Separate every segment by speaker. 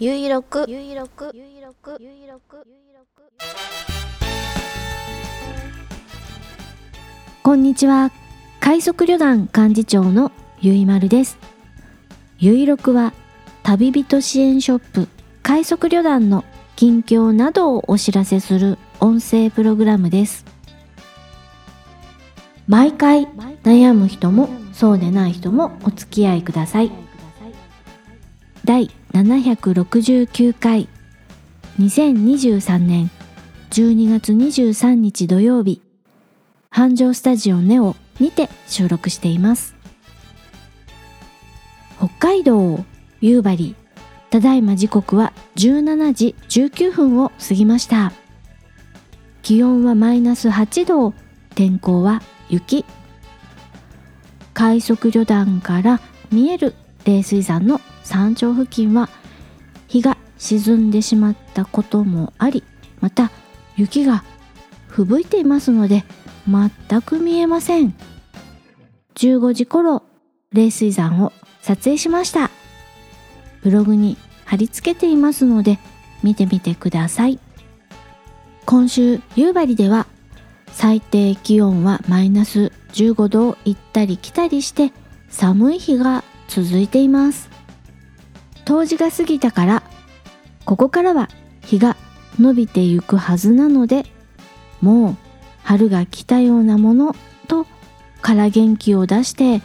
Speaker 1: ゆいろくゆいろくゆいろくゆいろくゆいろく
Speaker 2: こんにちは。快速旅団幹事長のゆいまるです。ゆいろくは旅人支援ショップ。快速旅団の近況などをお知らせする音声プログラムです。毎回悩む人もそうでない人もお付き合いください。第769回。2023年。12月23日土曜日。繁盛スタジオネオにて収録しています。北海道夕張。ただいま時刻は17時19分を過ぎました。気温はマイナス8度。天候は雪。快速旅団から見える冷水山の山頂付近は日が沈んでしまったこともありまた雪が吹雪いていますので全く見えません。15時頃冷水山を撮影しました。ブログに貼り付けていますので見てみてください。今週夕張では最低気温はマイナス15度を行ったり来たりして寒い日が続いています。冬至が過ぎたからここからは日が伸びてゆくはずなのでもう春が来たようなものとから元気を出して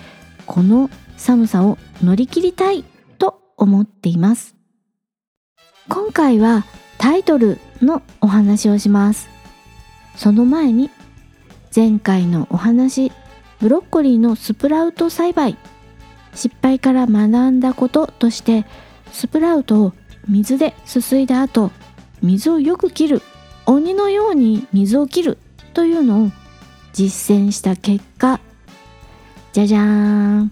Speaker 2: この寒さを乗り切りたいと思っています。今回はタイトルのお話をします。その前に前回のお話ブロッコリーのスプラウト栽培失敗から学んだこととしてスプラウトを水ですすいだ後水をよく切る鬼のように水を切るというのを実践した結果じゃじゃーん。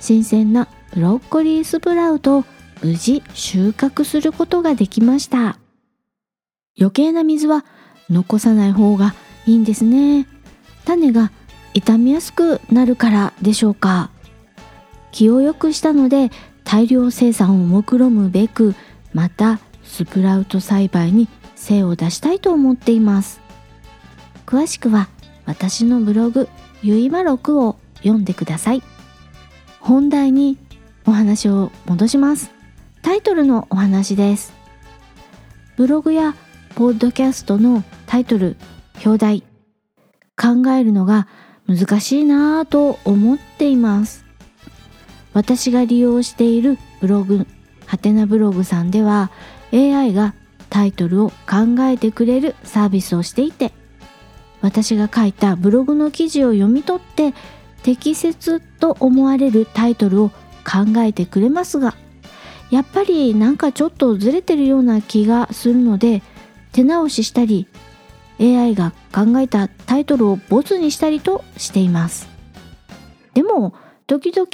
Speaker 2: 新鮮なブロッコリースプラウトを無事収穫することができました。余計な水は残さない方がいいんですね。種が傷みやすくなるからでしょうか。気を良くしたので大量生産を目論むべくまたスプラウト栽培に精を出したいと思っています。詳しくは私のブログゆいま録を読んでください。本題にお話を戻します。タイトルのお話です。ブログやポッドキャストのタイトル表題考えるのが難しいなぁと思っています。私が利用しているブログはてなブログさんでは AI がタイトルを考えてくれるサービスをしていて私が書いたブログの記事を読み取って適切と思われるタイトルを考えてくれますがやっぱりなんかちょっとずれてるような気がするので手直ししたり AI が考えたタイトルをボツにしたりとしています。でも時々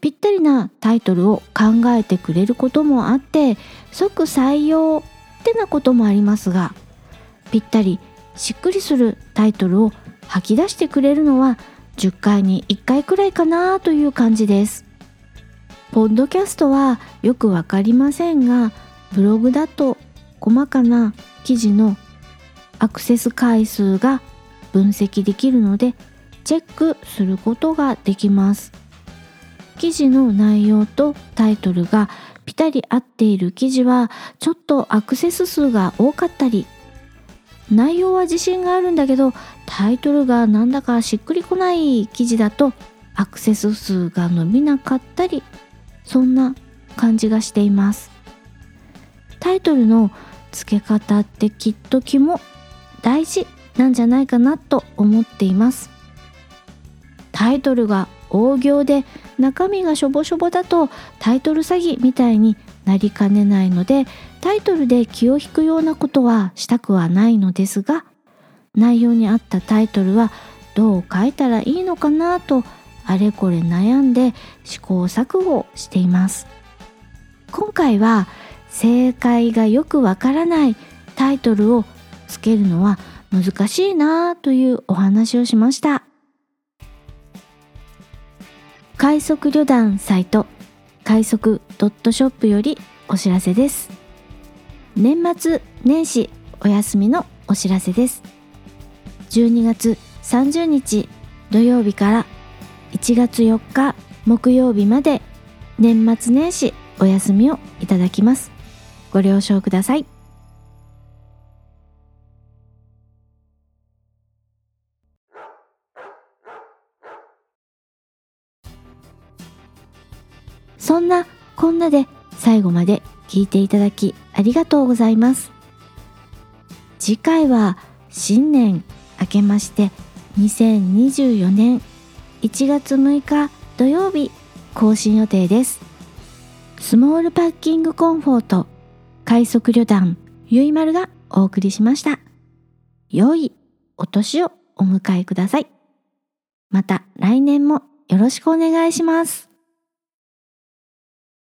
Speaker 2: ぴったりなタイトルを考えてくれることもあって即採用ってなこともありますがぴったりしっくりするタイトルを吐き出してくれるのは10回に1回くらいかなという感じです。ポッドキャストはよくわかりませんがブログだと細かな記事のアクセス回数が分析できるのでチェックすることができます。記事の内容とタイトルがぴたり合っている記事はちょっとアクセス数が多かったり。内容は自信があるんだけどタイトルがなんだかしっくりこない記事だとアクセス数が伸びなかったり。そんな感じがしています。タイトルの付け方ってきっと肝大事なんじゃないかなと思っています。タイトルが大行で中身がしょぼしょぼだとタイトル詐欺みたいになりかねないのでタイトルで気を引くようなことはしたくはないのですが内容に合ったタイトルはどう書いたらいいのかなとあれこれ悩んで試行錯誤しています。今回は正解がよくわからないタイトルをつけるのは難しいなというお話をしました。快速旅団サイト快速ドットショップよりお知らせです。年末年始お休みのお知らせです。12月30日土曜日から1月4日木曜日まで年末年始お休みをいただきます。ご了承ください。そんなこんなで最後まで聞いていただきありがとうございます。次回は新年明けまして2024年1月6日土曜日更新予定です。スモールパッキングコンフォート快速旅団ゆいまるがお送りしました。良いお年をお迎えください。また来年もよろしくお願いします。